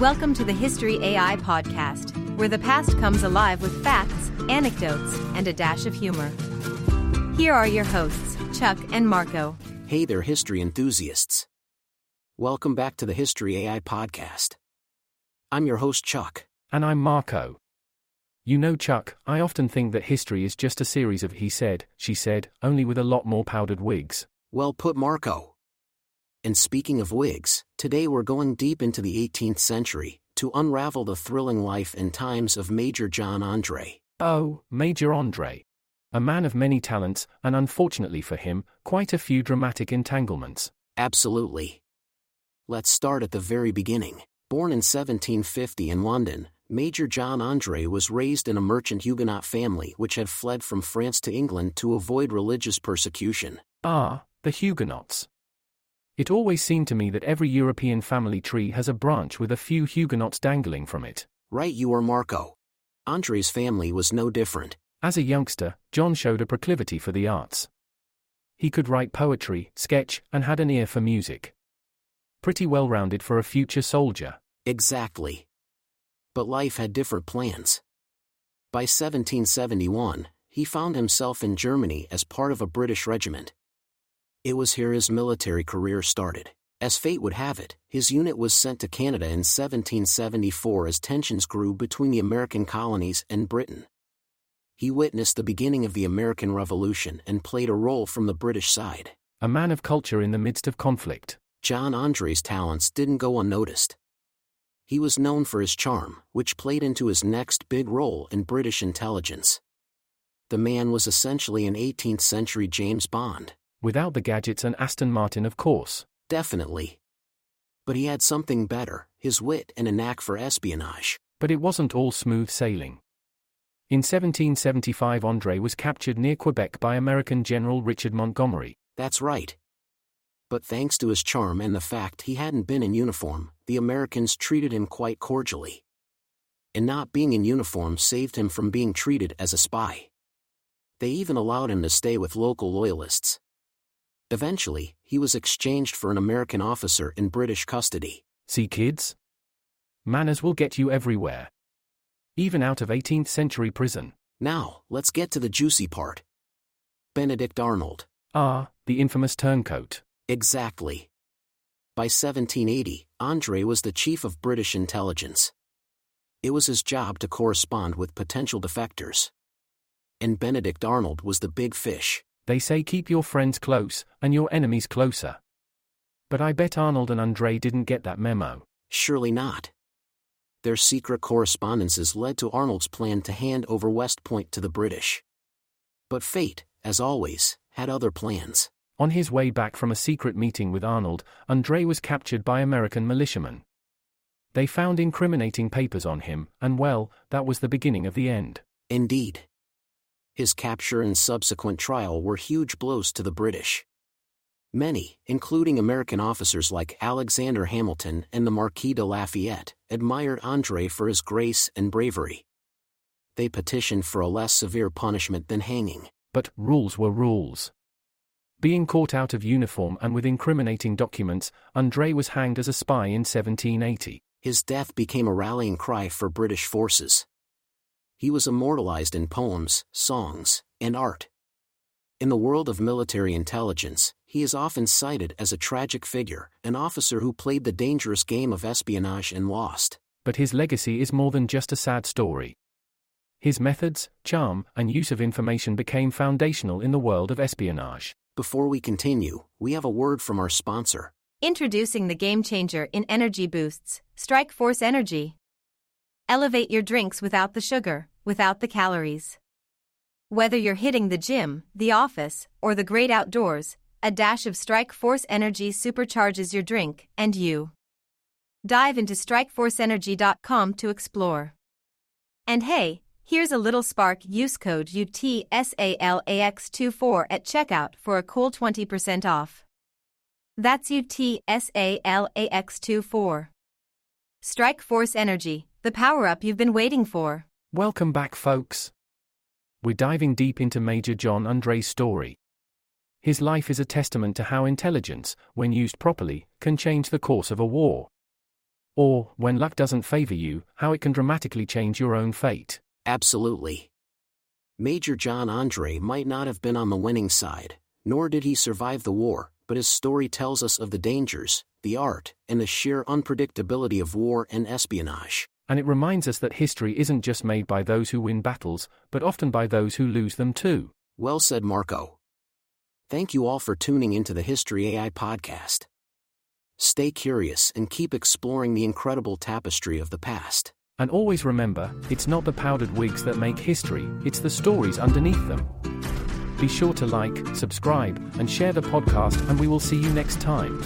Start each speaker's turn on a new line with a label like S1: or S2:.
S1: Welcome to the History AI podcast, where the past comes alive with facts, anecdotes, and a dash of humor. Here are your hosts, Chuck and Marco.
S2: Hey there, history enthusiasts. Welcome back to the History AI podcast. I'm your host, Chuck.
S3: And I'm Marco. You know, Chuck, I often think that history is just a series of he said, she said, only with a lot more powdered wigs.
S2: Well put, Marco. And speaking of wigs, today we're going deep into the 18th century to unravel the thrilling life and times of Major John Andre.
S3: Oh, Major Andre. A man of many talents, and unfortunately for him, quite a few dramatic entanglements.
S2: Absolutely. Let's start at the very beginning. Born in 1750 in London, Major John Andre was raised in a merchant Huguenot family which had fled from France to England to avoid religious persecution.
S3: Ah, the Huguenots. It always seemed to me that every European family tree has a branch with a few Huguenots dangling from it.
S2: Right, you are Marco. Andre's family was no different.
S3: As a youngster, John showed a proclivity for the arts. He could write poetry, sketch, and had an ear for music. Pretty well rounded for a future soldier.
S2: Exactly. But life had different plans. By 1771, he found himself in Germany as part of a British regiment. It was here his military career started. As fate would have it, his unit was sent to Canada in 1774 as tensions grew between the American colonies and Britain. He witnessed the beginning of the American Revolution and played a role from the British side.
S3: A man of culture in the midst of conflict.
S2: John Andre's talents didn't go unnoticed. He was known for his charm, which played into his next big role in British intelligence. The man was essentially an 18th century James Bond.
S3: Without the gadgets and Aston Martin, of course.
S2: Definitely. But he had something better his wit and a knack for espionage.
S3: But it wasn't all smooth sailing. In 1775, Andre was captured near Quebec by American General Richard Montgomery.
S2: That's right. But thanks to his charm and the fact he hadn't been in uniform, the Americans treated him quite cordially. And not being in uniform saved him from being treated as a spy. They even allowed him to stay with local loyalists. Eventually, he was exchanged for an American officer in British custody.
S3: See, kids? Manners will get you everywhere. Even out of 18th century prison.
S2: Now, let's get to the juicy part. Benedict Arnold.
S3: Ah, the infamous turncoat.
S2: Exactly. By 1780, Andre was the chief of British intelligence. It was his job to correspond with potential defectors. And Benedict Arnold was the big fish.
S3: They say keep your friends close, and your enemies closer. But I bet Arnold and Andre didn't get that memo.
S2: Surely not. Their secret correspondences led to Arnold's plan to hand over West Point to the British. But fate, as always, had other plans.
S3: On his way back from a secret meeting with Arnold, Andre was captured by American militiamen. They found incriminating papers on him, and well, that was the beginning of the end.
S2: Indeed. His capture and subsequent trial were huge blows to the British. Many, including American officers like Alexander Hamilton and the Marquis de Lafayette, admired Andre for his grace and bravery. They petitioned for a less severe punishment than hanging.
S3: But rules were rules. Being caught out of uniform and with incriminating documents, Andre was hanged as a spy in 1780.
S2: His death became a rallying cry for British forces. He was immortalized in poems, songs, and art. In the world of military intelligence, he is often cited as a tragic figure, an officer who played the dangerous game of espionage and lost.
S3: But his legacy is more than just a sad story. His methods, charm, and use of information became foundational in the world of espionage.
S2: Before we continue, we have a word from our sponsor.
S1: Introducing the game changer in energy boosts, Strike Force Energy. Elevate your drinks without the sugar, without the calories. Whether you're hitting the gym, the office, or the great outdoors, a dash of Strike Force Energy supercharges your drink and you. Dive into strikeforceenergy.com to explore. And hey, here's a little spark use code UTSALAX24 at checkout for a cool 20% off. That's UTSALAX24. Strike Force Energy, the power up you've been waiting for.
S3: Welcome back, folks. We're diving deep into Major John Andre's story. His life is a testament to how intelligence, when used properly, can change the course of a war. Or, when luck doesn't favor you, how it can dramatically change your own fate.
S2: Absolutely. Major John Andre might not have been on the winning side, nor did he survive the war, but his story tells us of the dangers, the art, and the sheer unpredictability of war and espionage.
S3: And it reminds us that history isn't just made by those who win battles, but often by those who lose them too.
S2: Well said, Marco. Thank you all for tuning into the History AI podcast. Stay curious and keep exploring the incredible tapestry of the past.
S3: And always remember, it's not the powdered wigs that make history, it's the stories underneath them. Be sure to like, subscribe, and share the podcast, and we will see you next time.